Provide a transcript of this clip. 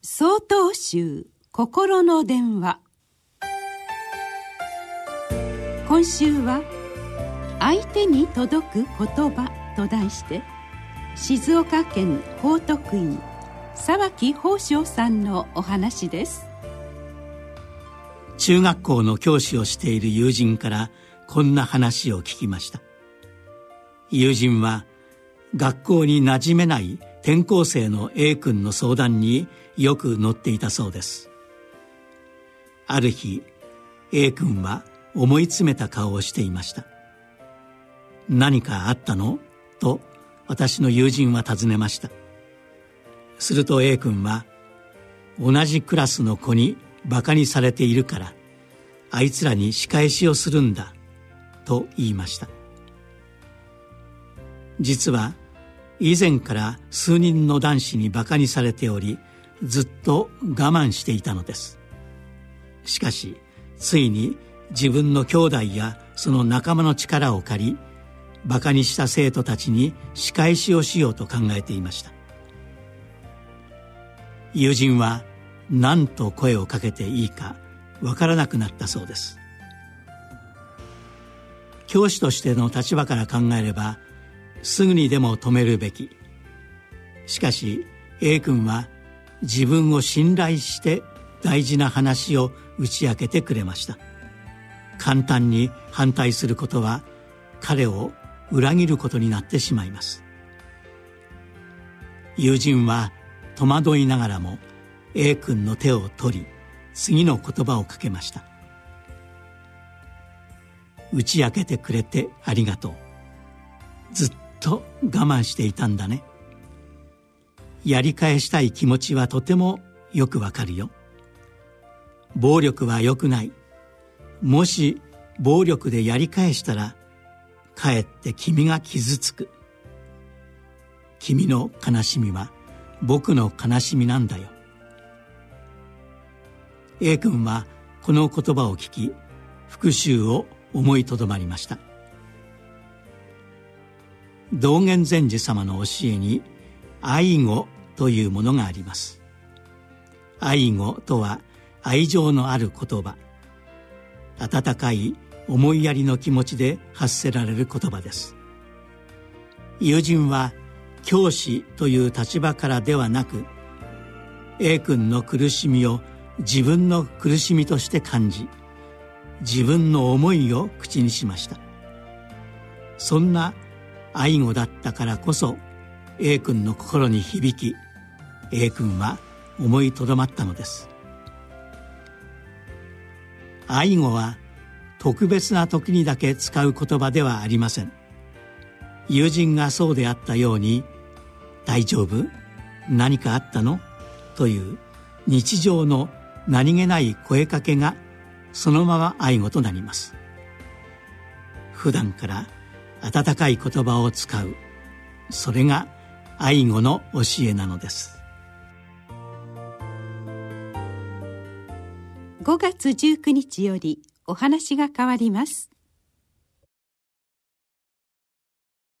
総統集心の電話。今週は「相手に届く言葉」と題して静岡県報徳院沢木宝生さんのお話です。中学校の教師をしている友人からこんな話を聞きました。友人は学校に馴染めない転校生の A 君の相談によく乗っていたそうです。ある日 A 君は思い詰めた顔をしていました。何かあったの？と私の友人は尋ねました。すると A 君は同じクラスの子にバカにされているからあいつらに仕返しをするんだと言いました。実は以前から数人の男子にバカにされておりずっと我慢していたのです。しかしついに自分の兄弟やその仲間の力を借りバカにした生徒たちに仕返しをしようと考えていました。友人は何と声をかけていいかわからなくなったそうです。教師としての立場から考えればすぐにでも止めるべき。しかし A 君は自分を信頼して大事な話を打ち明けてくれました。簡単に反対することは彼を裏切ることになってしまいます。友人は戸惑いながらも A 君の手を取り次の言葉をかけました。打ち明けてくれてありがとう。ずっと我慢していたんだね。やり返したい気持ちはとてもよくわかるよ。暴力は良くない。もし暴力でやり返したらかえって君が傷つく。君の悲しみは僕の悲しみなんだよ。A 君はこの言葉を聞き復讐を思いとどまりました。道元禅師様の教えに愛語というものがあります。愛語とは愛情のある言葉。温かい思いやりの気持ちで発せられる言葉です。友人は教師という立場からではなく A 君の苦しみを自分の苦しみとして感じ自分の思いを口にしました。そんな愛語だったからこそ A 君の心に響き A 君は思いとどまったのです。愛語は特別な時にだけ使う言葉ではありません。友人がそうであったように「大丈夫？何かあったの?」という日常の何気ない声かけがそのまま愛語となります。普段から温かい言葉を使う。それが愛語の教えなのです。5月19日よりお話が変わります。